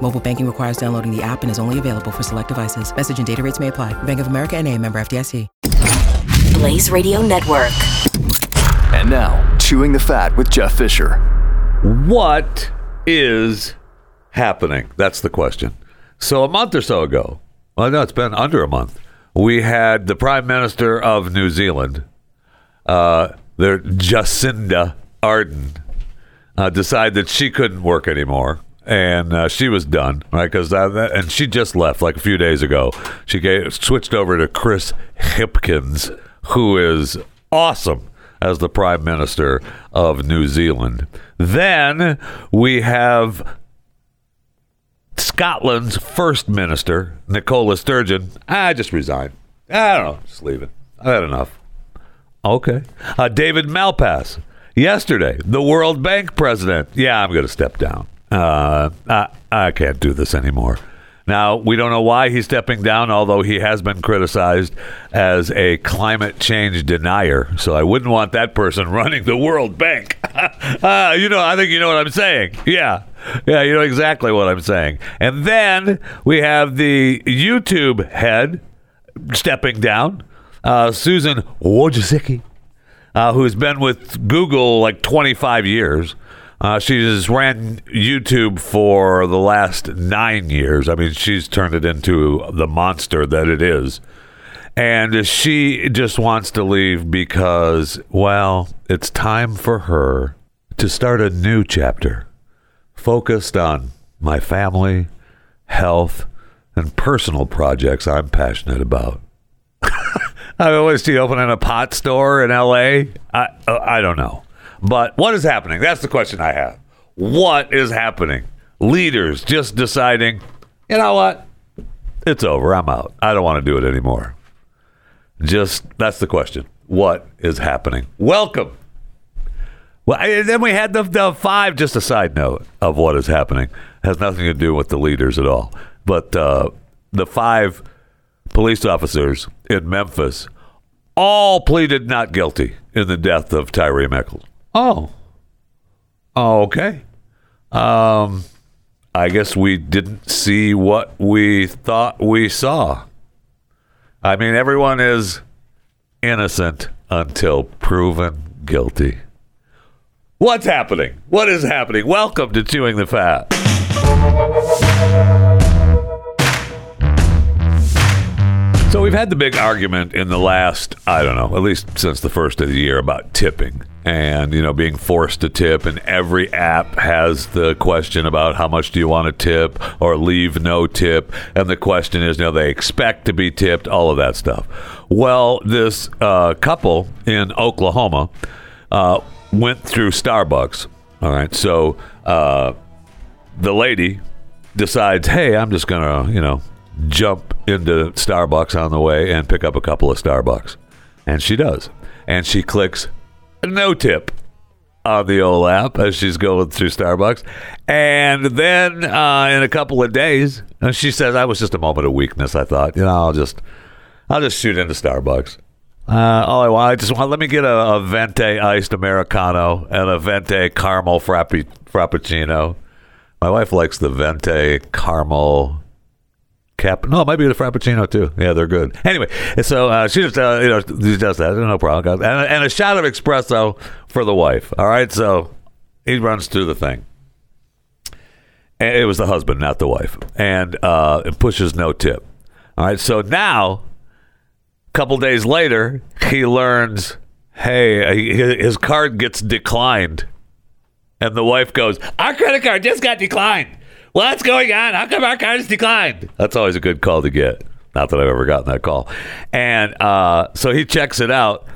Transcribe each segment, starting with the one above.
Mobile banking requires downloading the app and is only available for select devices. Message and data rates may apply. Bank of America and a member FDIC. Blaze Radio Network. And now, Chewing the Fat with Jeff Fisher. What is happening? That's the question. So, a month or so ago, well, no, it's been under a month, we had the Prime Minister of New Zealand, uh, their Jacinda Ardern, uh, decide that she couldn't work anymore. And uh, she was done, right? Because and she just left like a few days ago. She gave, switched over to Chris Hipkins, who is awesome as the Prime Minister of New Zealand. Then we have Scotland's first minister, Nicola Sturgeon. I just resigned. I don't know. Just leave it. I had enough. Okay. Uh, David Malpass. Yesterday, the World Bank president. Yeah, I'm going to step down. Uh, I, I can't do this anymore. Now, we don't know why he's stepping down, although he has been criticized as a climate change denier. So I wouldn't want that person running the World Bank. uh, you know, I think you know what I'm saying. Yeah. Yeah, you know exactly what I'm saying. And then we have the YouTube head stepping down, uh, Susan Wojcicki, uh, who's been with Google like 25 years. Uh, she's ran YouTube for the last nine years. I mean, she's turned it into the monster that it is. And she just wants to leave because, well, it's time for her to start a new chapter focused on my family, health, and personal projects I'm passionate about. I always see opening a pot store in LA. I I don't know. But what is happening? That's the question I have. What is happening? Leaders just deciding, you know what? It's over. I'm out. I don't want to do it anymore. Just that's the question. What is happening? Welcome. Well, and then we had the, the five, just a side note of what is happening. It has nothing to do with the leaders at all. But uh, the five police officers in Memphis all pleaded not guilty in the death of Tyre Nichols. Oh. oh. Okay. Um, I guess we didn't see what we thought we saw. I mean, everyone is innocent until proven guilty. What's happening? What is happening? Welcome to Chewing the Fat. So we've had the big argument in the last, I don't know, at least since the first of the year about tipping and, you know, being forced to tip and every app has the question about how much do you want to tip or leave no tip and the question is, you know, they expect to be tipped, all of that stuff. Well, this uh, couple in Oklahoma uh, went through Starbucks. All right. So uh, the lady decides, hey, I'm just to, you know, jump into Starbucks on the way and pick up a couple of Starbucks. And she does. And she clicks no tip on the old app as she's going through Starbucks. And then uh, in a couple of days, and she says, I was just a moment of weakness. I thought, you know, I'll just, I'll just shoot into Starbucks. Uh, all I want, I just want, let me get a, a venti iced Americano and a venti caramel frappuccino. My wife likes the venti caramel cap. No, it might be the Frappuccino too. Yeah, they're good. Anyway, so uh, she just uh, you know she does that. No problem. And, and a shot of espresso for the wife. All right, so he runs through the thing. And it was the husband, not the wife, and uh, it pushes no tip. All right, so now, a couple days later, he learns, hey, his card gets declined, and the wife goes, "Our credit card just got declined." What's going on? How come our card is declined? That's always a good call to get. Not that I've ever gotten that call. And uh, so he checks it out.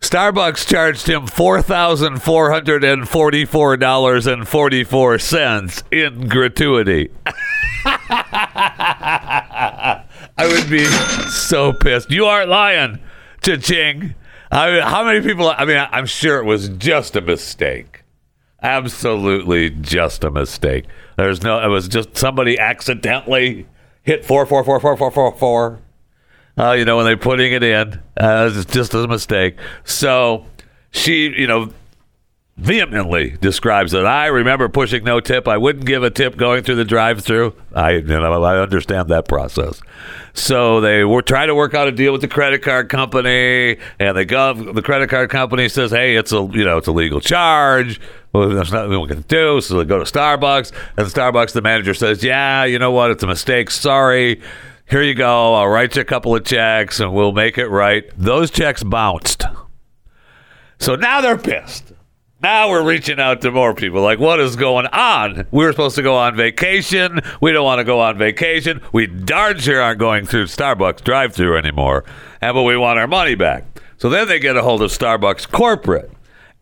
Starbucks charged him four thousand four hundred and forty-four dollars and forty-four cents in gratuity. I would be so pissed. You aren't lying. Cha-ching. I mean, how many people? I mean, I'm sure it was just a mistake. Absolutely just a mistake. There's no. It was just somebody accidentally hit four four four four four four four. Uh, you know, when they're putting it in, uh, it's just a mistake. So she, you know, vehemently describes it. I remember pushing no tip. I wouldn't give a tip going through the drive-through. I, you know, I understand that process. So they were trying to work out a deal with the credit card company, and they go. The credit card company says, "Hey, it's a you know it's a legal charge. Well, there's nothing we can do." So they go to Starbucks, and Starbucks, the manager says, "Yeah, you know what? It's a mistake. Sorry." Here you go. I'll write you a couple of checks and we'll make it right. Those checks bounced. So now they're pissed. Now we're reaching out to more people. Like, what is going on? We were supposed to go on vacation. We don't want to go on vacation. We darn sure aren't going through Starbucks drive through anymore. And but we want our money back. So then they get a hold of Starbucks corporate.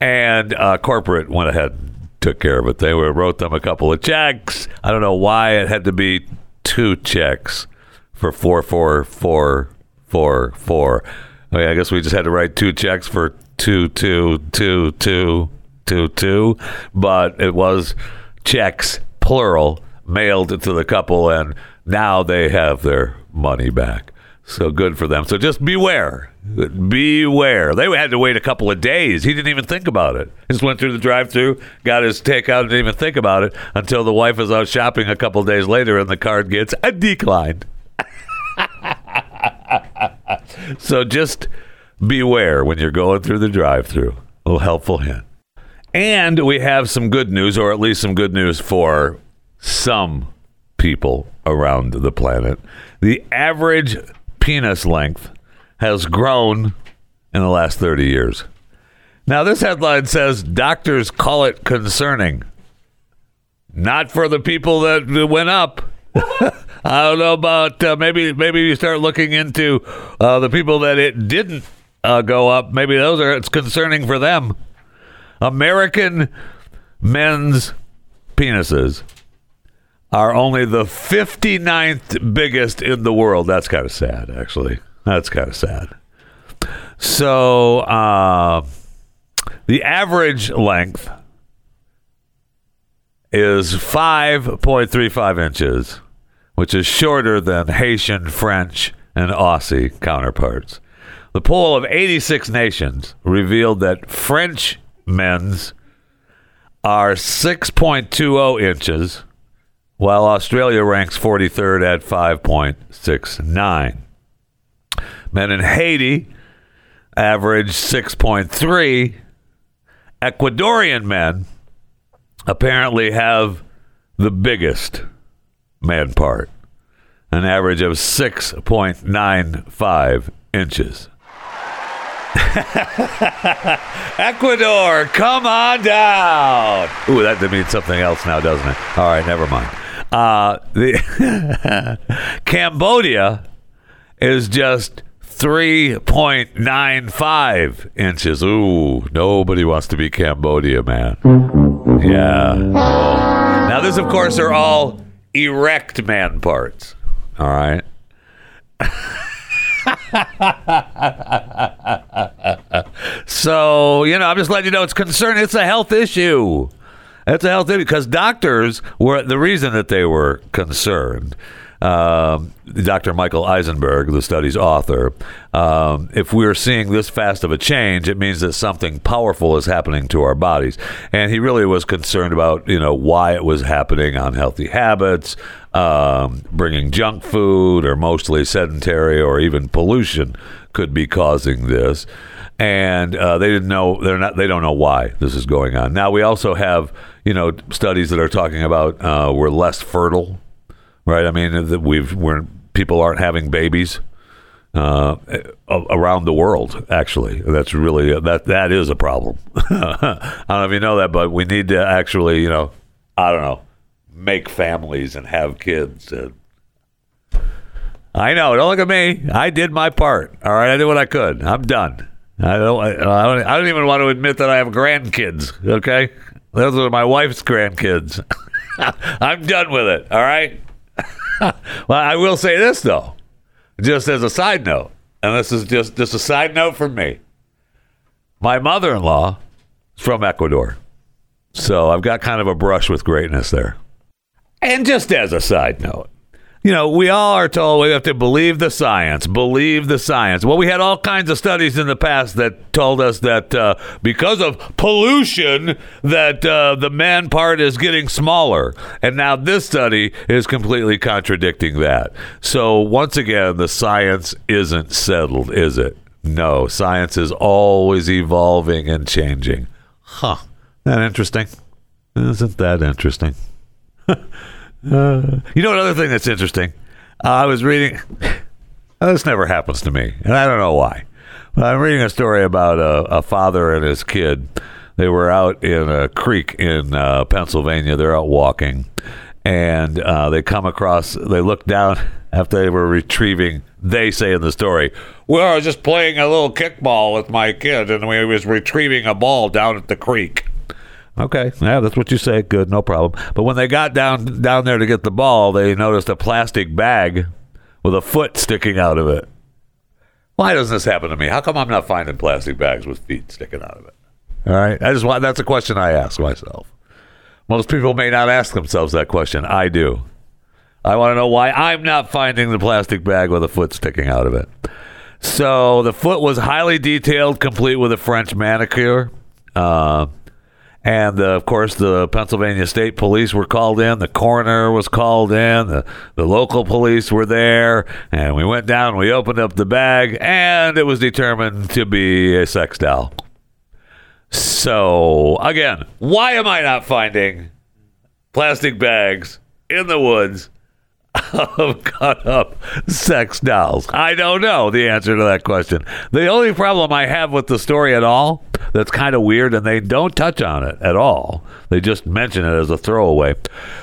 And uh, corporate went ahead and took care of it. They were, wrote them a couple of checks. I don't know why it had to be two checks for four four four four four. I, mean, I guess we just had to write two checks for two two two two two two, but it was checks plural mailed to the couple, and now they have their money back. So good for them. So just beware. Beware. They had to wait a couple of days. He didn't even think about it. Just went through the drive through, got his takeout, didn't even think about it until the wife was out shopping a couple days later and the card gets a decline. so just beware when you're going through the drive through. A oh, little helpful hint. And we have some good news, or at least some good news for some people around the planet. The average penis length has grown in the last 30 years. Now, this headline says doctors call it concerning. Not for the people that went up. I don't know about uh, maybe maybe you start looking into uh, the people that it didn't uh, go up. Maybe those are it's concerning for them. American men's penises are only the 59th biggest in the world. That's kind of sad, actually. That's kind of sad. So, uh, the average length is 5.35 inches, which is shorter than Haitian, French, and Aussie counterparts. The poll of 86 nations revealed that French men's are 6.20 inches, while Australia ranks 43rd at 5.69. Men in Haiti average 6.3. Ecuadorian men apparently have the biggest man part, an average of 6.95 inches. Ecuador, come on down. Ooh, that means something else now, doesn't it? All right, never mind. Uh, the Cambodia is just 3.95 inches. Ooh, nobody wants to be Cambodia, man. Yeah. Now, this, of course, are all erect man parts. All right. so, you know, I'm just letting you know it's concerned. It's a health issue. It's a health issue because doctors were the reason that they were concerned. Um, Dr. Michael Eisenberg, the study's author, um, if we're seeing this fast of a change, it means that something powerful is happening to our bodies. And he really was concerned about, you know, why it was happening, on healthy habits, um, bringing junk food, or mostly sedentary, or even pollution could be causing this. And uh, they didn't know they're not they don't know why this is going on. Now we also have you know studies that are talking about uh, we're less fertile right? I mean, that we've we're people aren't having babies uh, around the world. Actually, that's really that that is a problem. I don't know if you know that, but we need to actually, you know, I don't know, make families and have kids. And I know. Don't look at me. I did my part. All right, I did what I could. I'm done. I don't. I don't, I don't even want to admit that I have grandkids. Okay, those are my wife's grandkids. I'm done with it. All right. well, I will say this though, just as a side note. and this is just just a side note from me. My mother-in-law is from Ecuador, so I've got kind of a brush with greatness there. And just as a side note, you know, we all are told we have to believe the science, believe the science. Well, we had all kinds of studies in the past that told us that uh, because of pollution, that uh, the man part is getting smaller, and now this study is completely contradicting that. So once again, the science isn't settled, is it? No, science is always evolving and changing. Huh? That interesting? Isn't that interesting? Uh, you know another thing that's interesting? Uh, I was reading. this never happens to me, and I don't know why. But I'm reading a story about a, a father and his kid. They were out in a creek in uh, Pennsylvania. They're out walking, and uh, they come across. They look down after they were retrieving. They say in the story, "Well, I was just playing a little kickball with my kid, and we was retrieving a ball down at the creek." Okay, yeah, that's what you say. Good, no problem. But when they got down down there to get the ball, they noticed a plastic bag with a foot sticking out of it. Why doesn't this happen to me? How come I'm not finding plastic bags with feet sticking out of it? All right, I just that's a question I ask myself. Most people may not ask themselves that question. I do. I want to know why I'm not finding the plastic bag with a foot sticking out of it. So the foot was highly detailed, complete with a French manicure. Uh, and uh, of course, the Pennsylvania State Police were called in. The coroner was called in. The, the local police were there. And we went down, we opened up the bag, and it was determined to be a sex doll. So, again, why am I not finding plastic bags in the woods of cut up sex dolls? I don't know the answer to that question. The only problem I have with the story at all that's kind of weird, and they don't touch on it at all. They just mention it as a throwaway.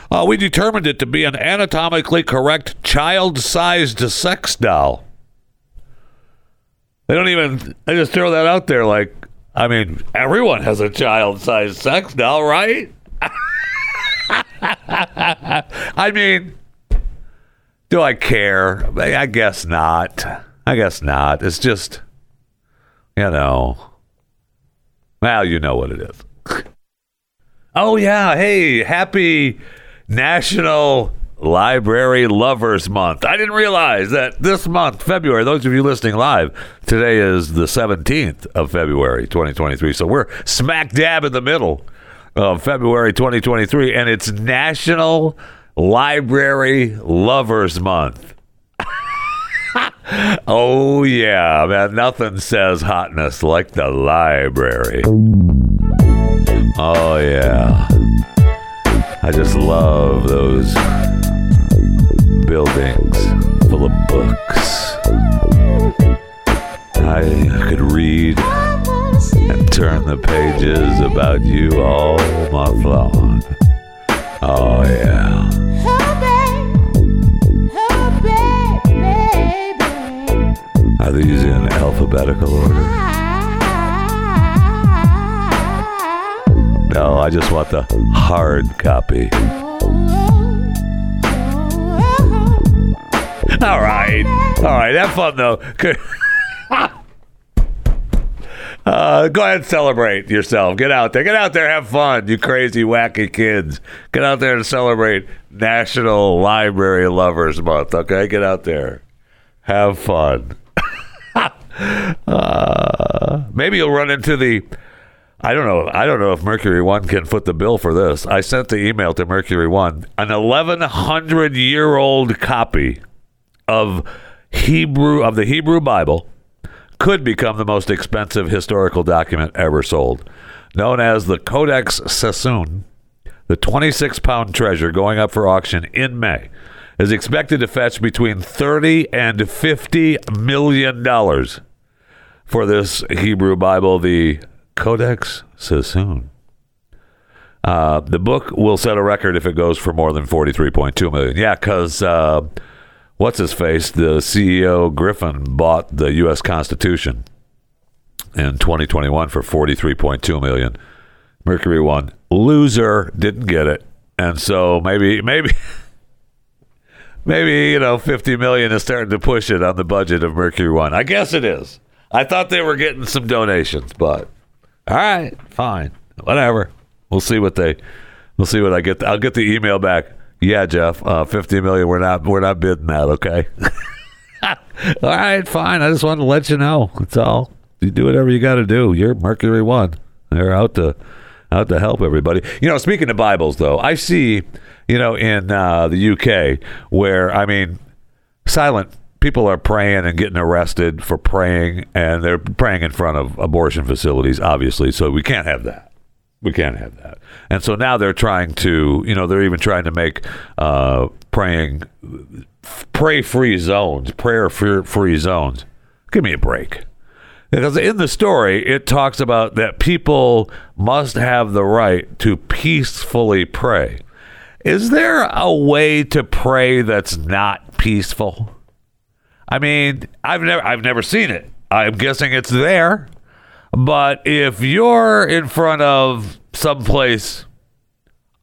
Uh, we determined it to be an anatomically correct child sized sex doll. They don't even, I just throw that out there like, I mean, everyone has a child sized sex doll, right? I mean, do I care? I guess not. I guess not. It's just, you know, well, you know what it is. oh, yeah. Hey, happy National Library Lovers Month. I didn't realize that this month, February, those of you listening live, today is the 17th of February, 2023. So we're smack dab in the middle of February 2023, and it's National Library Lovers Month. oh, yeah, man. Nothing says hotness like the library. Oh, yeah. I just love those buildings full of books. I could read and turn the pages about you all month long. Oh, yeah. Are these in alphabetical order? No, I just want the hard copy. All right. All right. Have fun, though. Uh, go ahead and celebrate yourself. Get out there. Get out there. Have fun, you crazy, wacky kids. Get out there and celebrate National Library Lovers Month. Okay? Get out there. Have fun. Uh, maybe you'll run into the. I don't know. I don't know if Mercury One can foot the bill for this. I sent the email to Mercury One, an 1100 year old copy of Hebrew of the Hebrew Bible could become the most expensive historical document ever sold. Known as the Codex Sassoon, the 26 pound treasure going up for auction in May is expected to fetch between 30 and 50 million dollars for this Hebrew Bible, the Codex Sassoon. Uh, the book will set a record if it goes for more than 43.2 million. Yeah, because uh, what's his face, the CEO Griffin bought the U.S. Constitution in 2021 for 43.2 million. Mercury One loser didn't get it, and so maybe maybe maybe you know 50 million is starting to push it on the budget of Mercury One. I guess it is. I thought they were getting some donations, but all right, fine, whatever. We'll see what they. We'll see what I get. I'll get the email back. Yeah, Jeff, uh, 50 million. We're not. We're not bidding that. Okay. all right, fine. I just wanted to let you know. That's all. You do whatever you got to do. You're Mercury One. They're out to out to help everybody. You know, speaking of Bibles, though, I see, you know, in uh, the UK where I mean, silent people are praying and getting arrested for praying, and they're praying in front of abortion facilities, obviously. So we can't have that. We can't have that. And so now they're trying to, you know, they're even trying to make uh, praying pray free zones, prayer free zones. Give me a break. Because in the story, it talks about that people must have the right to peacefully pray. Is there a way to pray that's not peaceful? I mean, I've never I've never seen it. I'm guessing it's there. But if you're in front of some place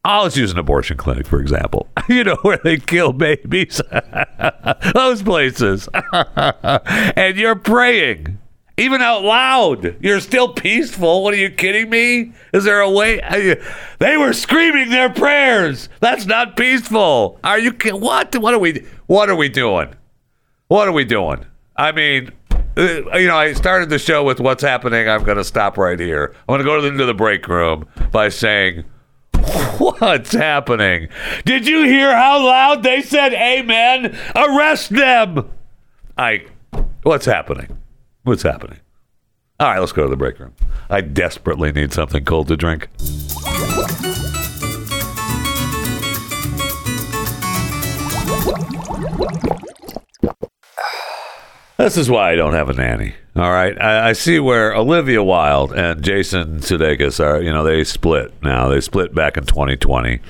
I'll just use an abortion clinic, for example. You know, where they kill babies. Those places. and you're praying even out loud. You're still peaceful. What are you kidding me? Is there a way? They were screaming their prayers. That's not peaceful. Are you what? What are we? What are we doing? What are we doing? I mean, uh, you know, I started the show with what's happening. I'm going to stop right here. I'm going to go into the break room by saying, What's happening? Did you hear how loud they said amen? Arrest them. I, what's happening? What's happening? All right, let's go to the break room. I desperately need something cold to drink. This is why I don't have a nanny. All right, I, I, see where Olivia Wilde and Jason Sudeikis are. You know, they split now. They split back in 2020,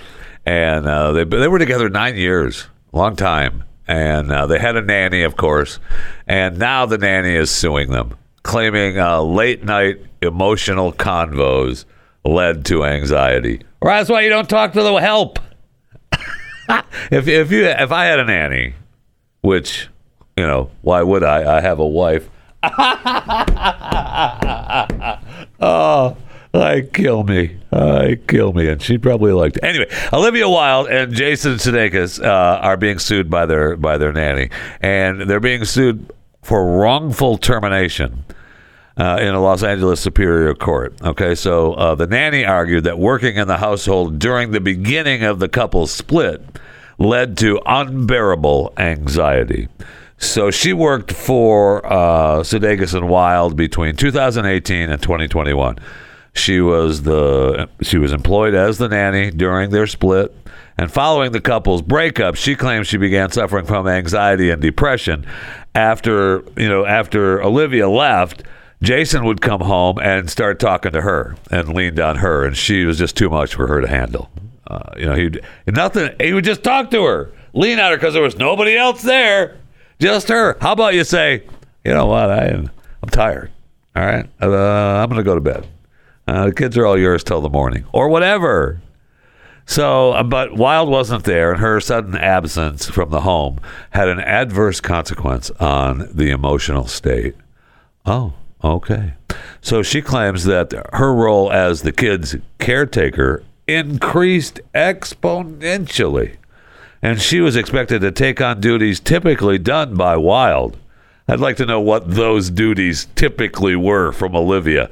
and uh, they they were together nine years, long time and uh, they had a nanny, of course, and now the nanny is suing them, claiming uh, late night emotional convos led to anxiety. Or that's why you don't talk to the help. if if you if I had a nanny, which you know, why would I? I have a wife. oh I kill me. I kill me. And she'd probably liked it. Anyway, Olivia Wilde and Jason Sudeikis uh, are being sued by their by their nanny, and they're being sued for wrongful termination. Uh, in a Los Angeles Superior Court. Okay, so uh, the nanny argued that working in the household during the beginning of the couple's split led to unbearable anxiety. So she worked for uh, Sudeikis and Wilde between 2018 and 2021. She was the she was employed as the nanny during their split. And following the couple's breakup, she claims she began suffering from anxiety and depression after, you know, after Olivia left. Jason would come home and start talking to her and leaned on her, and she was just too much for her to handle. Uh, you know, he'd nothing. He would just talk to her, lean on her because there was nobody else there, just her. How about you say, you know what? I am. I'm tired. All right, uh, I'm going to go to bed. Uh, the kids are all yours till the morning or whatever. So, uh, but Wilde wasn't there, and her sudden absence from the home had an adverse consequence on the emotional state. Oh, okay. So she claims that her role as the kids' caretaker increased exponentially, and she was expected to take on duties typically done by Wilde. I'd like to know what those duties typically were from Olivia.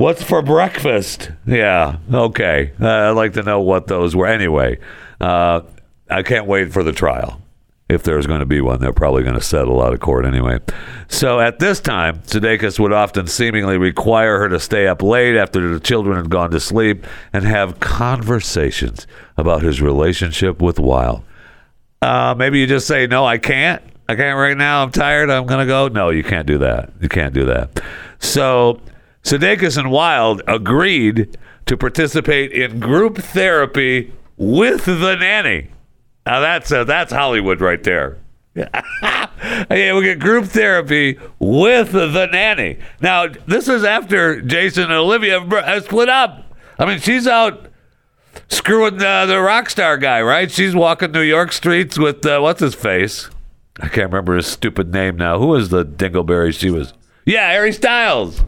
What's for breakfast? Yeah, okay. Uh, I'd like to know what those were. Anyway, uh, I can't wait for the trial. If there's going to be one, they're probably going to settle out of court anyway. So at this time, Sudeikis would often seemingly require her to stay up late after the children had gone to sleep and have conversations about his relationship with Wilde. Uh, maybe you just say, No, I can't. I can't right now. I'm tired. I'm going to go. No, you can't do that. You can't do that. So Sudeikis and Wilde agreed to participate in group therapy with the nanny. Now that's uh, that's Hollywood right there. yeah, we get group therapy with the nanny. Now this is after Jason and Olivia have split up. I mean, she's out screwing uh, the rock star guy, right? She's walking New York streets with uh, what's his face? I can't remember his stupid name now. Who was the dingleberry she was? Yeah, Harry Styles.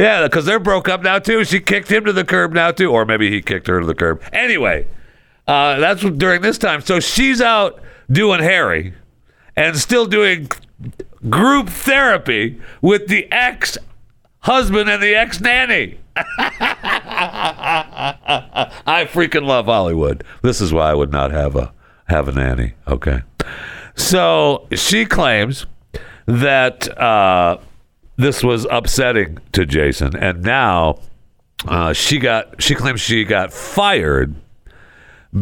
Yeah, because they're broke up now too. She kicked him to the curb now too, or maybe he kicked her to the curb. Anyway, uh, that's during this time. So she's out doing Harry, and still doing group therapy with the ex husband and the ex nanny. I freaking love Hollywood. This is why I would not have a have a nanny. Okay, so she claims that uh, this was upsetting to Jason, and now uh, she got she claims she got fired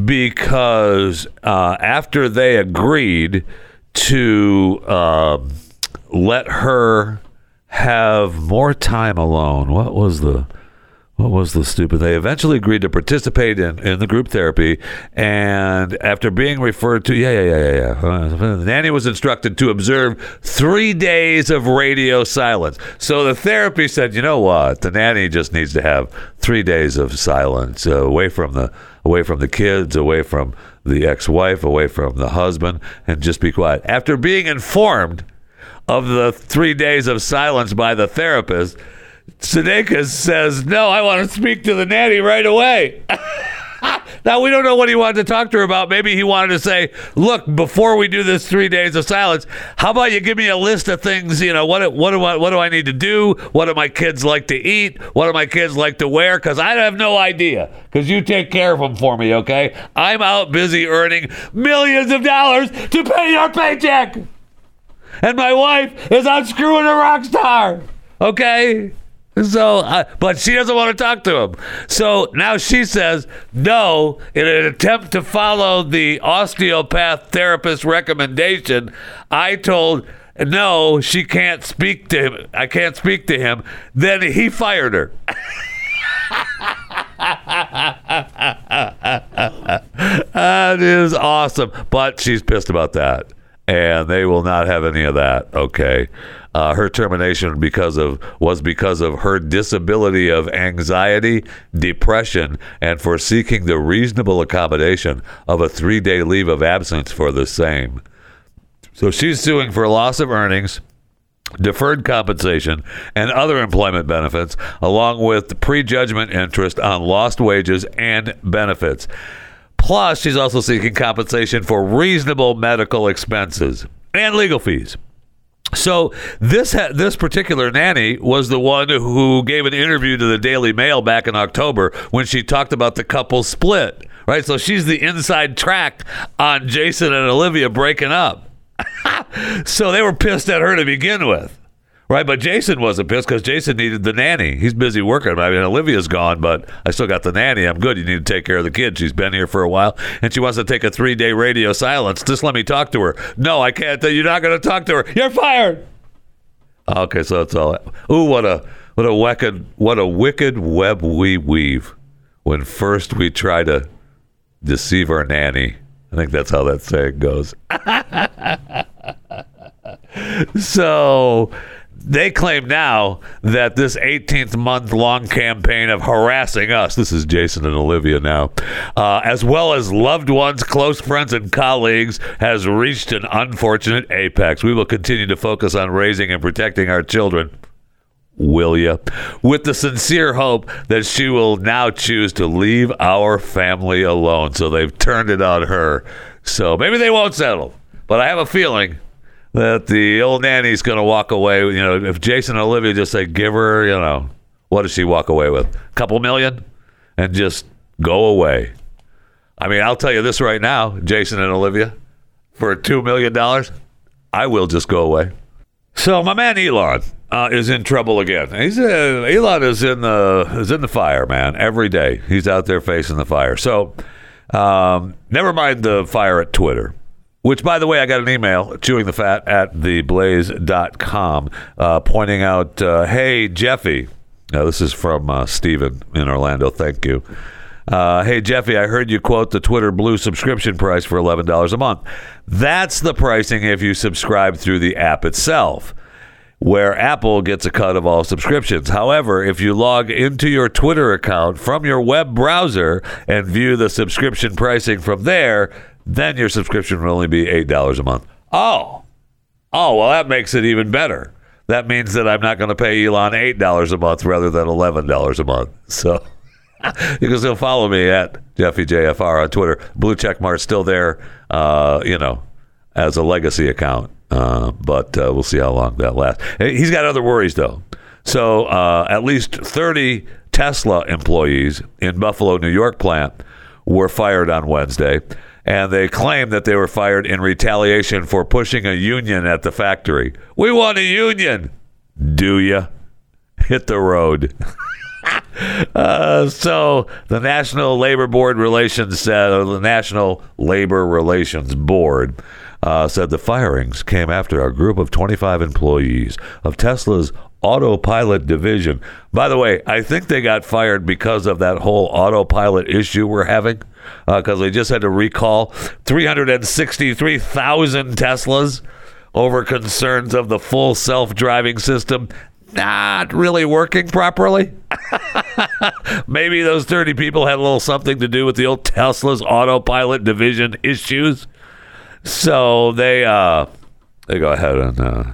because uh, after they agreed to um let her have more time alone, what was the what was the stupid? They eventually agreed to participate in, in the group therapy, and after being referred to, yeah, yeah, yeah, yeah, yeah. Nanny was instructed to observe three days of radio silence. So the therapy said, you know what? The nanny just needs to have three days of silence uh, away from the away from the kids, away from the ex-wife, away from the husband, and just be quiet. After being informed of the three days of silence by the therapist, Sudeikis says, "No, I want to speak to the nanny right away." now we don't know what he wanted to talk to her about. Maybe he wanted to say, "Look, before we do this three days of silence, how about you give me a list of things? You know, what what do I what do I need to do? What do my kids like to eat? What do my kids like to wear? Because I have no idea. Because you take care of them for me, okay? I'm out busy earning millions of dollars to pay your paycheck." and my wife is out screwing a rock star. Okay? So, uh, but she doesn't want to talk to him. So now she says no in an attempt to follow the osteopath therapist recommendation. I told no, she can't speak to him. I can't speak to him. Then he fired her. that is awesome. But she's pissed about that. And they will not have any of that. Okay. Uh, her termination because of was because of her disability of anxiety, depression, and for seeking the reasonable accommodation of a three day leave of absence for the same. So she's suing for loss of earnings, deferred compensation, and other employment benefits, along with prejudgment interest on lost wages and benefits. Plus, she's also seeking compensation for reasonable medical expenses and legal fees. So this ha- this particular nanny was the one who gave an interview to the Daily Mail back in October when she talked about the couple split. Right, so she's the inside track on Jason and Olivia breaking up. so they were pissed at her to begin with. Right, but Jason wasn't pissed because Jason needed the nanny. He's busy working. I mean, Olivia's gone, but I still got the nanny. I'm good. You need to take care of the kid. She's been here for a while, and she wants to take a three day radio silence. Just let me talk to her. No, I can't. You're not going to talk to her. You're fired. Okay, so that's all. Ooh, what a what a wicked what a wicked web we weave. When first we try to deceive our nanny. I think that's how that saying goes. so they claim now that this 18th month long campaign of harassing us, this is Jason and Olivia now, uh, as well as loved ones, close friends, and colleagues, has reached an unfortunate apex. We will continue to focus on raising and protecting our children. Will you? With the sincere hope that she will now choose to leave our family alone. So they've turned it on her. So maybe they won't settle. But I have a feeling that the old nanny's going to walk away. You know, if Jason and Olivia just say, give her, you know, what does she walk away with? A couple million? And just go away. I mean, I'll tell you this right now, Jason and Olivia, for $2 million, I will just go away. So my man Elon uh, is in trouble again. He's uh, Elon is in the is in the fire, man. Every day he's out there facing the fire. So um, never mind the fire at Twitter. Which, by the way, I got an email, chewing the fat at theblaze.com, uh, pointing out, uh, hey, Jeffy. Now, this is from uh, Steven in Orlando. Thank you. Uh, hey, Jeffy, I heard you quote the Twitter Blue subscription price for $11 a month. That's the pricing if you subscribe through the app itself. where Apple gets a cut of all subscriptions. However, if you log into your Twitter account from your web browser and view the subscription pricing from there, then your subscription will only be $8 a month. Oh, oh, well, that makes it even better. That means that I'm not going to pay Elon $8 a month rather than $11 a month. So. can still follow me at Jeffy JFR on Twitter. Blue check mark still there, uh, you know, as a legacy account. Uh, but uh, we'll see how long that lasts. He's got other worries though. So uh, at least 30 Tesla employees in Buffalo, New York plant were fired on Wednesday, and they claim that they were fired in retaliation for pushing a union at the factory. We want a union. Do you? Hit the road. Uh, so the National Labor Board Relations said, uh, the National Labor Relations Board uh, said the firings came after a group of 25 employees of Tesla's autopilot division. By the way, I think they got fired because of that whole autopilot issue we're having, because uh, they just had to recall 363,000 Teslas over concerns of the full self driving system not really working properly. Maybe those 30 people had a little something to do with the old Tesla's autopilot division issues. So they uh, they go ahead and uh,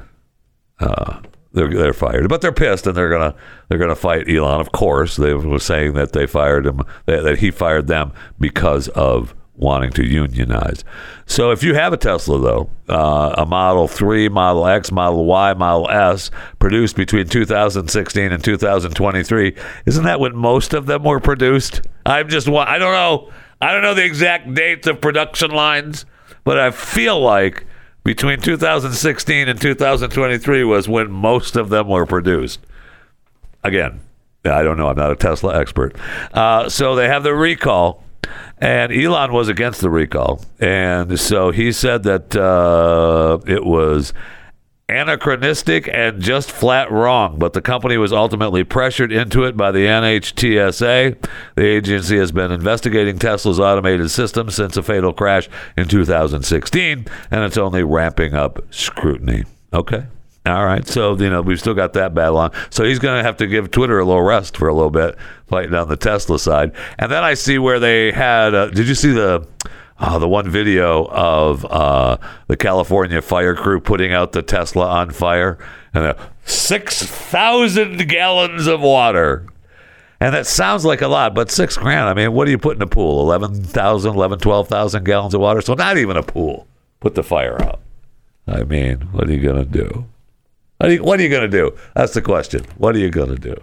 uh, they're they're fired, but they're pissed and they're gonna they're gonna fight Elon. Of course, they were saying that they fired him that, that he fired them because of wanting to unionize. So if you have a Tesla, though, uh, a Model 3, Model X, Model Y, Model S, produced between 2016 and 2023, isn't that when most of them were produced? I'm just, I don't know. I don't know the exact dates of production lines, but I feel like between 2016 and 2023 was when most of them were produced. Again, I don't know. I'm not a Tesla expert. Uh, so they have the recall and Elon was against the recall. And so he said that uh, it was anachronistic and just flat wrong, but the company was ultimately pressured into it by the NHTSA. The agency has been investigating Tesla's automated system since a fatal crash in 2016, and it's only ramping up scrutiny. Okay. All right, so you know we've still got that battle on. So he's going to have to give Twitter a little rest for a little bit, fighting on the Tesla side. And then I see where they had. Uh, did you see the uh, the one video of uh, the California fire crew putting out the Tesla on fire and six thousand gallons of water? And that sounds like a lot, but six grand. I mean, what do you put in a pool? 11,000, 11, 12,000 gallons of water? So not even a pool. Put the fire out. I mean, what are you going to do? What are you, what are you going to do? That's the question. What are you going to do?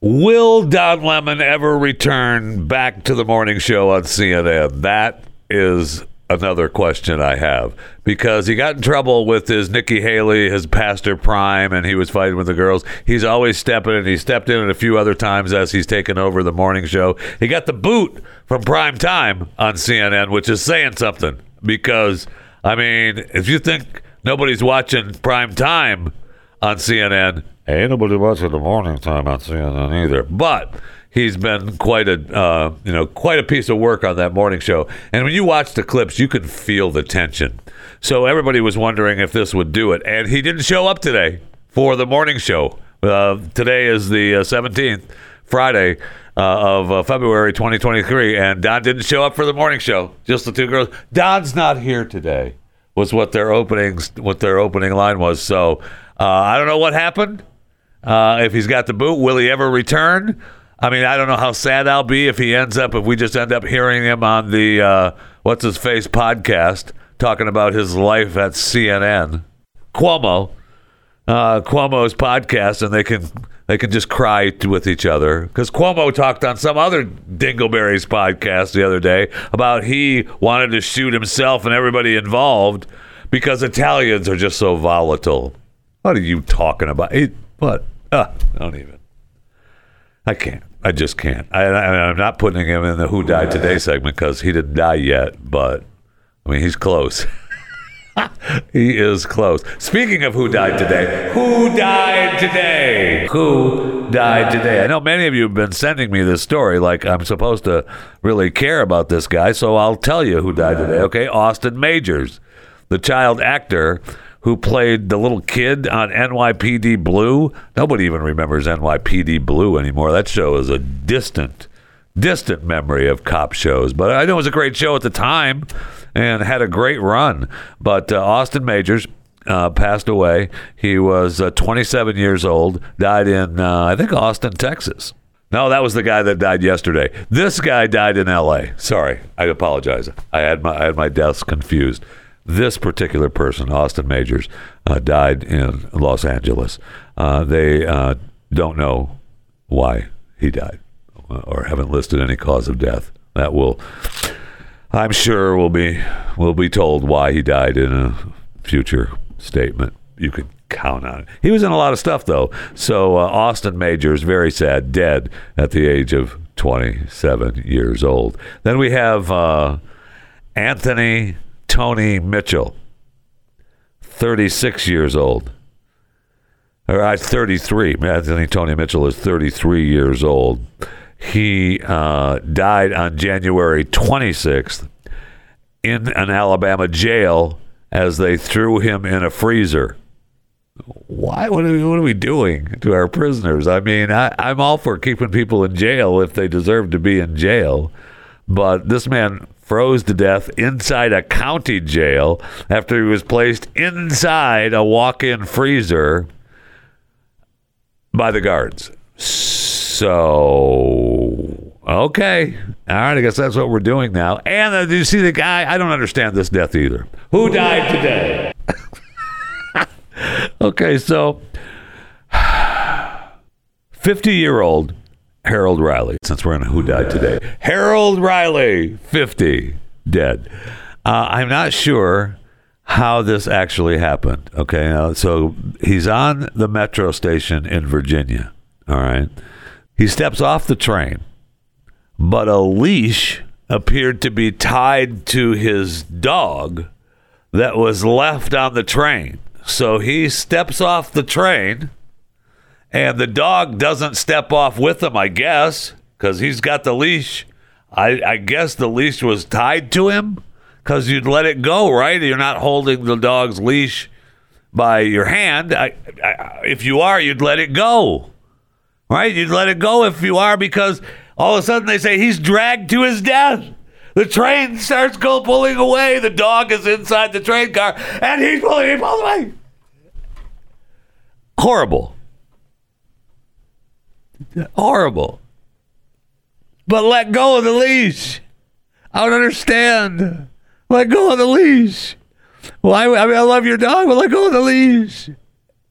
Will Don Lemon ever return back to the morning show on CNN? That is another question I have because he got in trouble with his Nikki Haley, his Pastor Prime, and he was fighting with the girls. He's always stepping in. He stepped in a few other times as he's taken over the morning show. He got the boot from Prime Time on CNN, which is saying something because, I mean, if you think nobody's watching Prime Time on CNN, Ain't nobody watching the morning time on CNN either. But he's been quite a uh, you know quite a piece of work on that morning show. And when you watch the clips, you can feel the tension. So everybody was wondering if this would do it, and he didn't show up today for the morning show. Uh, today is the seventeenth, uh, Friday. Uh, of uh, February 2023, and Don didn't show up for the morning show. Just the two girls. Don's not here today. Was what their openings, what their opening line was. So uh, I don't know what happened. Uh, if he's got the boot, will he ever return? I mean, I don't know how sad I'll be if he ends up, if we just end up hearing him on the uh, What's His Face podcast talking about his life at CNN. Cuomo uh, Cuomo's podcast, and they can they can just cry with each other because Cuomo talked on some other Dingleberries podcast the other day about he wanted to shoot himself and everybody involved because Italians are just so volatile. What are you talking about? What? Uh, I don't even. I can't. I just can't. I, I, I'm not putting him in the Who Died Today segment because he didn't die yet, but I mean, he's close. he is close. Speaking of who died today, who died today? Who died today? I know many of you have been sending me this story like I'm supposed to really care about this guy, so I'll tell you who died today. Okay, Austin Majors, the child actor who played the little kid on NYPD Blue. Nobody even remembers NYPD Blue anymore. That show is a distant, distant memory of cop shows, but I know it was a great show at the time and had a great run. But uh, Austin Majors uh, passed away. He was uh, 27 years old, died in, uh, I think, Austin, Texas. No, that was the guy that died yesterday. This guy died in L.A. Sorry, I apologize. I had my I had my deaths confused. This particular person, Austin Majors, uh, died in Los Angeles. Uh, they uh, don't know why he died or haven't listed any cause of death. That will I'm sure we'll be we'll be told why he died in a future statement. You can count on it. He was in a lot of stuff though. So uh, Austin Majors, very sad, dead at the age of 27 years old. Then we have uh, Anthony Tony Mitchell, 36 years old. Or uh, 33. Anthony Tony Mitchell is 33 years old. He uh, died on January 26th in an Alabama jail as they threw him in a freezer. Why? What are, we, what are we doing to our prisoners? I mean, I, I'm all for keeping people in jail if they deserve to be in jail, but this man froze to death inside a county jail after he was placed inside a walk-in freezer by the guards. So, okay. All right, I guess that's what we're doing now. And uh, do you see the guy? I don't understand this death either. Who died today? okay, so 50 year old Harold Riley, since we're in Who Died Today. Harold Riley, 50, dead. Uh, I'm not sure how this actually happened. Okay, uh, so he's on the metro station in Virginia. All right. He steps off the train, but a leash appeared to be tied to his dog that was left on the train. So he steps off the train, and the dog doesn't step off with him, I guess, because he's got the leash. I, I guess the leash was tied to him because you'd let it go, right? You're not holding the dog's leash by your hand. I, I, if you are, you'd let it go right? You'd let it go if you are because all of a sudden they say he's dragged to his death. The train starts go pulling away. The dog is inside the train car, and he's pulling. He pulls away. Horrible. Horrible. But let go of the leash. I don't understand. Let go of the leash. Why? I mean, I love your dog, but let go of the leash.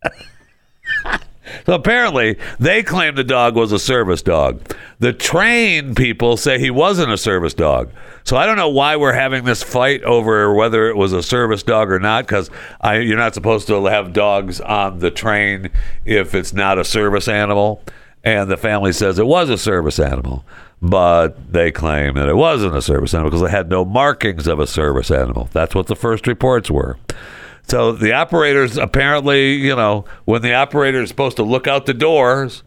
So apparently, they claim the dog was a service dog. The train people say he wasn't a service dog. So I don't know why we're having this fight over whether it was a service dog or not, because you're not supposed to have dogs on the train if it's not a service animal. And the family says it was a service animal, but they claim that it wasn't a service animal because it had no markings of a service animal. That's what the first reports were. So the operators apparently, you know, when the operator is supposed to look out the doors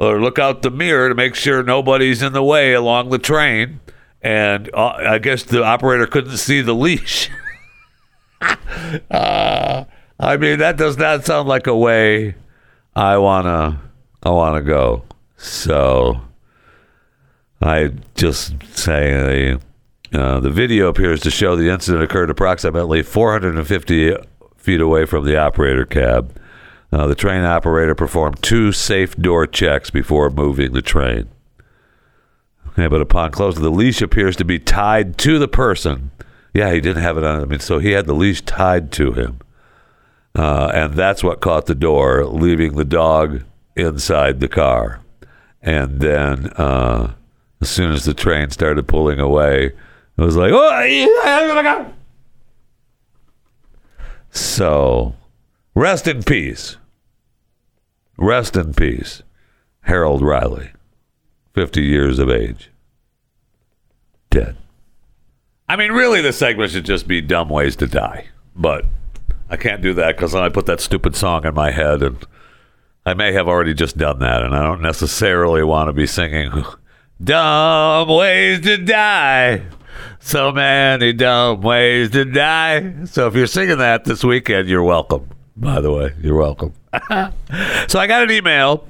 or look out the mirror to make sure nobody's in the way along the train, and uh, I guess the operator couldn't see the leash. uh, I mean, that does not sound like a way I wanna I wanna go. So I just say. Uh, the video appears to show the incident occurred approximately 450 feet away from the operator cab. Uh, the train operator performed two safe door checks before moving the train. Okay, but upon closing, the leash appears to be tied to the person. Yeah, he didn't have it on. I mean, so he had the leash tied to him. uh, and that's what caught the door, leaving the dog inside the car. And then, uh, as soon as the train started pulling away, it was like, oh, my God. so rest in peace. Rest in peace, Harold Riley, 50 years of age, dead. I mean, really, the segment should just be dumb ways to die. But I can't do that because then I put that stupid song in my head, and I may have already just done that, and I don't necessarily want to be singing dumb ways to die. So many dumb ways to die. So if you're singing that this weekend, you're welcome. By the way, you're welcome. so I got an email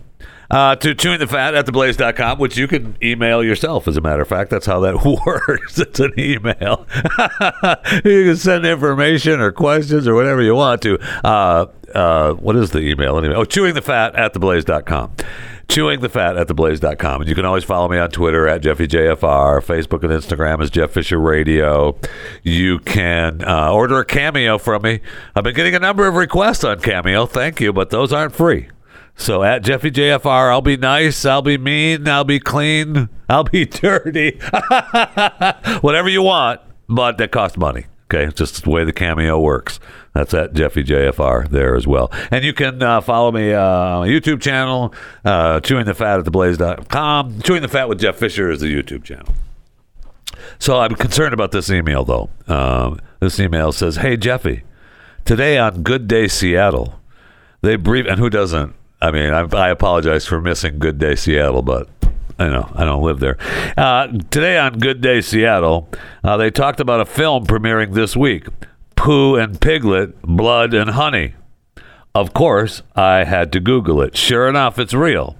uh, to chewing the fat at theblaze.com, which you can email yourself, as a matter of fact. That's how that works. It's an email. you can send information or questions or whatever you want to. Uh, uh, what is the email anyway? Oh, chewing the fat at theblaze.com. Chewing the fat at theblaze.com. And you can always follow me on Twitter at JeffyJFR. Facebook and Instagram is Jeff Fisher Radio. You can uh, order a cameo from me. I've been getting a number of requests on Cameo. Thank you, but those aren't free. So at Jeffy JFR, I'll be nice, I'll be mean, I'll be clean, I'll be dirty, whatever you want, but that costs money. Okay, just the way the cameo works. That's at Jeffy JFR there as well. And you can uh, follow me uh, on my YouTube channel, uh, Chewing the Fat at theblaze.com. Chewing the Fat with Jeff Fisher is the YouTube channel. So I'm concerned about this email, though. Um, this email says, Hey, Jeffy, today on Good Day Seattle, they brief, and who doesn't? I mean, I, I apologize for missing Good Day Seattle, but I know I don't live there. Uh, today on Good Day Seattle, uh, they talked about a film premiering this week: Pooh and Piglet, Blood and Honey. Of course, I had to Google it. Sure enough, it's real.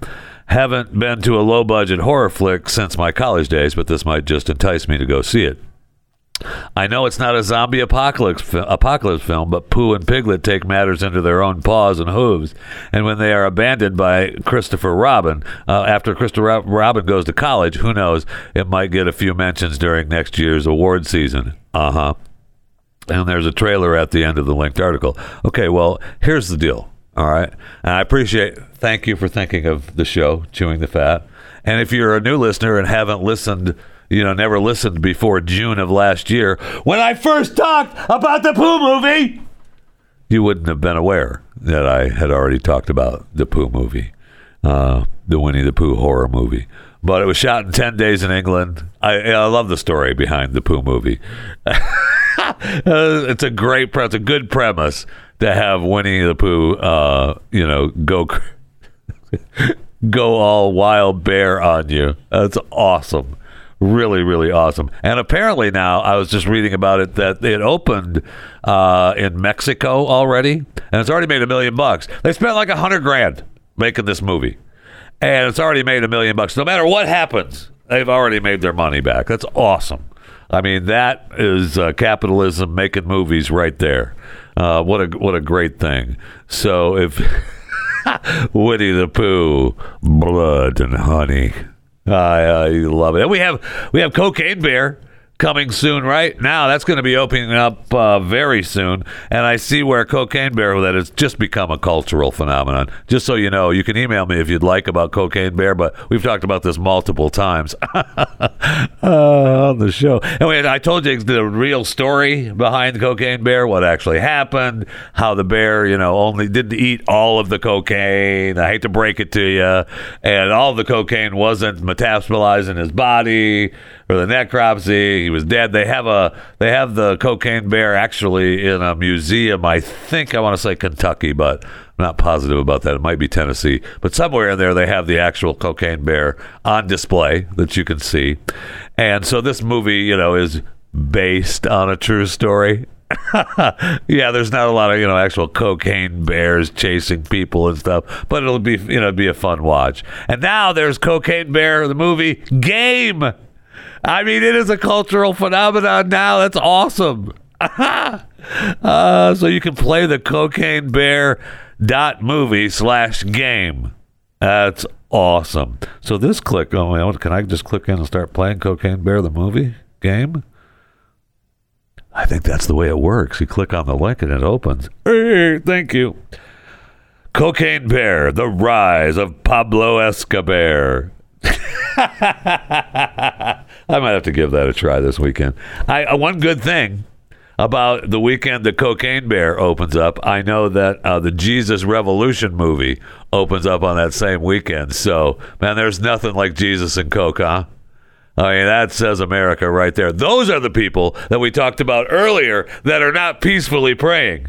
Haven't been to a low budget horror flick since my college days, but this might just entice me to go see it. I know it's not a zombie apocalypse fi- apocalypse film, but Pooh and Piglet take matters into their own paws and hooves. And when they are abandoned by Christopher Robin, uh, after Christopher Robin goes to college, who knows? It might get a few mentions during next year's award season. Uh huh. And there's a trailer at the end of the linked article. Okay, well, here's the deal. All right. And I appreciate, thank you for thinking of the show, Chewing the Fat. And if you're a new listener and haven't listened, you know, never listened before June of last year, when I first talked about the Pooh movie, you wouldn't have been aware that I had already talked about the Pooh movie, uh, the Winnie the Pooh horror movie. But it was shot in 10 days in England. I, I love the story behind the Pooh movie. Uh, it's a great, pre- it's a good premise to have Winnie the Pooh, uh, you know, go go all wild bear on you. That's awesome. Really, really awesome. And apparently now, I was just reading about it that it opened uh, in Mexico already, and it's already made a million bucks. They spent like a hundred grand making this movie, and it's already made a million bucks. No matter what happens, they've already made their money back. That's awesome. I mean, that is uh, capitalism making movies right there. Uh, what a what a great thing. So if Winnie the Pooh, blood and honey. I, uh, I love it. And we have we have Cocaine Bear coming soon, right? Now that's going to be opening up uh, very soon. And I see where Cocaine Bear that has just become a cultural phenomenon. Just so you know, you can email me if you'd like about Cocaine Bear, but we've talked about this multiple times uh, on the show. Anyway, I told you the real story behind Cocaine Bear, what actually happened, how the bear, you know, only didn't eat all of the cocaine. I hate to break it to you, and all the cocaine wasn't metabolized in his body or the necropsy. He was dead. They have a they have the cocaine bear actually in a museum. I think I want to say Kentucky, but I'm not positive about that. It might be Tennessee, but somewhere in there they have the actual cocaine bear on display that you can see. And so this movie, you know, is based on a true story. yeah, there's not a lot of you know actual cocaine bears chasing people and stuff, but it'll be you know be a fun watch. And now there's Cocaine Bear, the movie Game. I mean, it is a cultural phenomenon now. That's awesome. uh, so you can play the Cocaine Bear dot movie slash game. That's awesome. So this click, oh, can I just click in and start playing Cocaine Bear the movie game? I think that's the way it works. You click on the link and it opens. Hey, thank you. Cocaine Bear, The Rise of Pablo Escobar. I might have to give that a try this weekend. I uh, one good thing about the weekend the Cocaine Bear opens up. I know that uh, the Jesus Revolution movie opens up on that same weekend. So man, there's nothing like Jesus and Coke, huh? I mean, that says America right there. Those are the people that we talked about earlier that are not peacefully praying.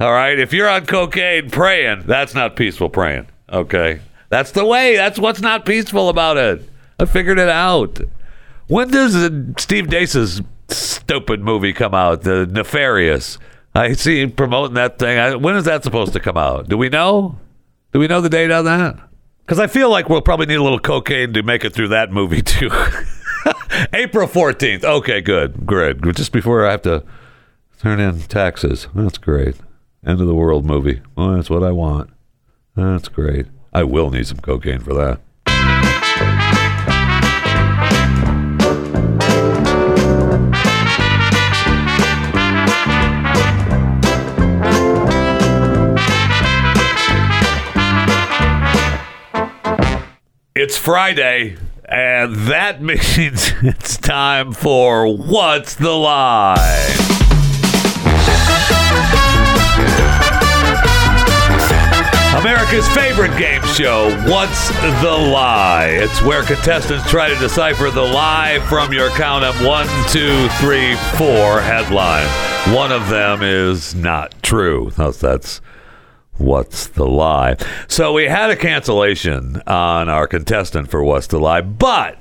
All right. If you're on cocaine praying, that's not peaceful praying. Okay. That's the way. That's what's not peaceful about it. I figured it out. When does uh, Steve Deace's stupid movie come out? The Nefarious. I see him promoting that thing. I, when is that supposed to come out? Do we know? Do we know the date on that? Because I feel like we'll probably need a little cocaine to make it through that movie too. April 14th. Okay, good. Great. Just before I have to turn in taxes. That's great. End of the world movie. Well, that's what I want. That's great. I will need some cocaine for that. It's Friday, and that means it's time for What's the Lie? America's favorite game show, What's the Lie? It's where contestants try to decipher the lie from your count of one, two, three, four headlines. One of them is not true. That's, that's What's the Lie? So we had a cancellation on our contestant for What's the Lie, but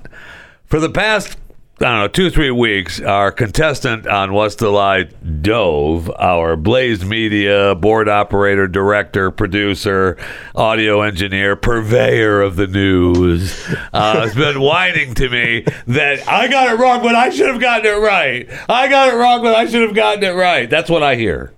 for the past I don't know, two, three weeks, our contestant on What's the Lie, Dove, our Blaze Media board operator, director, producer, audio engineer, purveyor of the news, uh, has been whining to me that I got it wrong when I should have gotten it right. I got it wrong when I should have gotten it right. That's what I hear.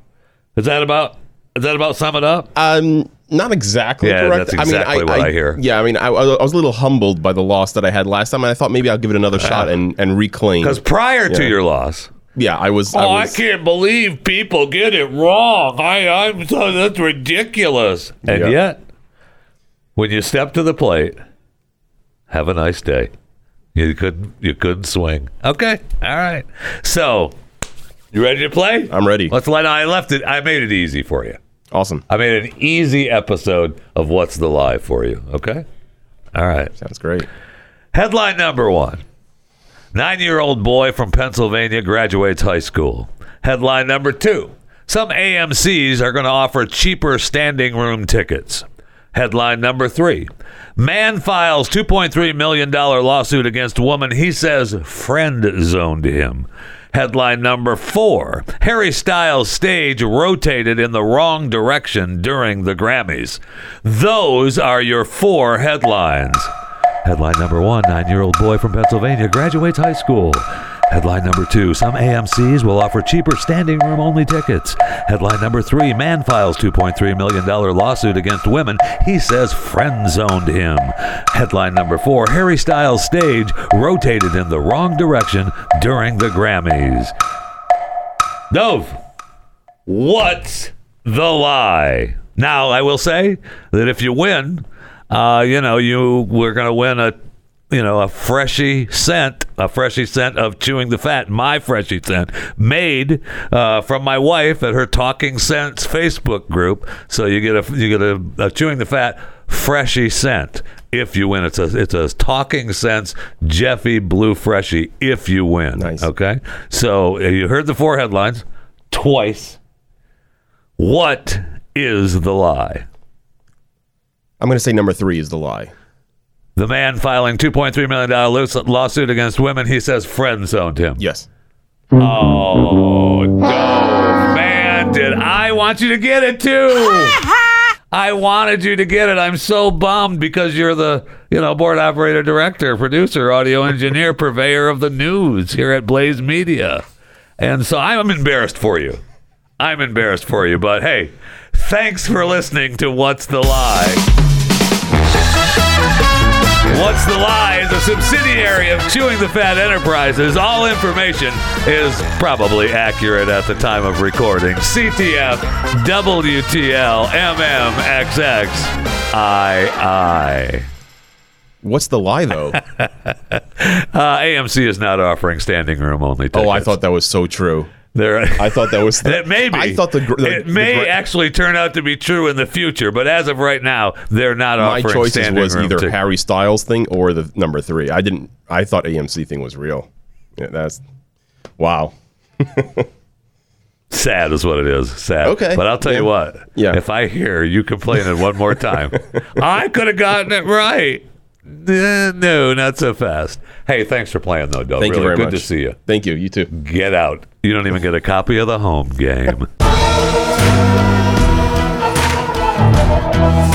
Is that about? Is that about sum it up? Um, not exactly Yeah, correct. that's exactly what I hear. Yeah, I mean, I, I was a little humbled by the loss that I had last time, and I thought maybe I'll give it another shot and, and reclaim. Because prior to Yeah. your loss, yeah, I was. Oh, I I, can't believe people get it wrong. I, I'm so that's ridiculous. And Yeah. yet, when you step to the plate, have a nice day. You couldn't you couldn't swing. Okay, all right. So, you ready to play? I'm ready. Let's let. I left it. I made it easy for you. Awesome. I made an easy episode of What's the Lie for you. Okay. All right. Sounds great. Headline number one Nine year old boy from Pennsylvania graduates high school. Headline number two Some AMCs are going to offer cheaper standing room tickets. Headline number three Man files $2.3 million lawsuit against woman he says friend zoned him. Headline number four Harry Styles' stage rotated in the wrong direction during the Grammys. Those are your four headlines. Headline number one Nine year old boy from Pennsylvania graduates high school. Headline number two Some AMCs will offer cheaper standing room only tickets. Headline number three Man files $2.3 million lawsuit against women he says friend zoned him. Headline number four Harry Styles' stage rotated in the wrong direction during the Grammys. Dove, what's the lie? Now, I will say that if you win, uh, you know, you we're going to win a you know, a freshy scent, a freshy scent of chewing the fat, my freshy scent, made uh, from my wife at her Talking Scents Facebook group. So you get a you get a, a chewing the fat freshy scent if you win. It's a it's a Talking Scents Jeffy Blue Freshy if you win. Nice. Okay, so uh, you heard the four headlines twice. What is the lie? I'm going to say number three is the lie. The man filing $2.3 million lawsuit against women he says friend zoned him. Yes. Oh, no, man, did I want you to get it too? I wanted you to get it. I'm so bummed because you're the, you know, board operator, director, producer, audio engineer, purveyor of the news here at Blaze Media. And so I'm embarrassed for you. I'm embarrassed for you, but hey, thanks for listening to What's the Lie? What What's the Lie is a subsidiary of Chewing the Fat Enterprises. All information is probably accurate at the time of recording. CTF, WTL, MMXX, II. What's the lie though? Uh, AMC is not offering standing room only tickets. oh, I thought that was so true. They're, I thought that was. The, It may be. I thought the. the it may the gr- actually turn out to be true in the future, but as of right now, they're not My offering choices standing was either tickets. Harry Styles thing or the number three. I didn't. I thought AMC thing was real. Yeah, that's wow. Sad is what it is. Sad. Okay. But I'll tell you what. Yeah. If I hear you complaining one more time, I could have gotten it right. Eh, No, not so fast. Hey, thanks for playing though, Doug. Thank really you very good much. to see you. Thank you. You too. Get out. You don't even get a copy of the home game.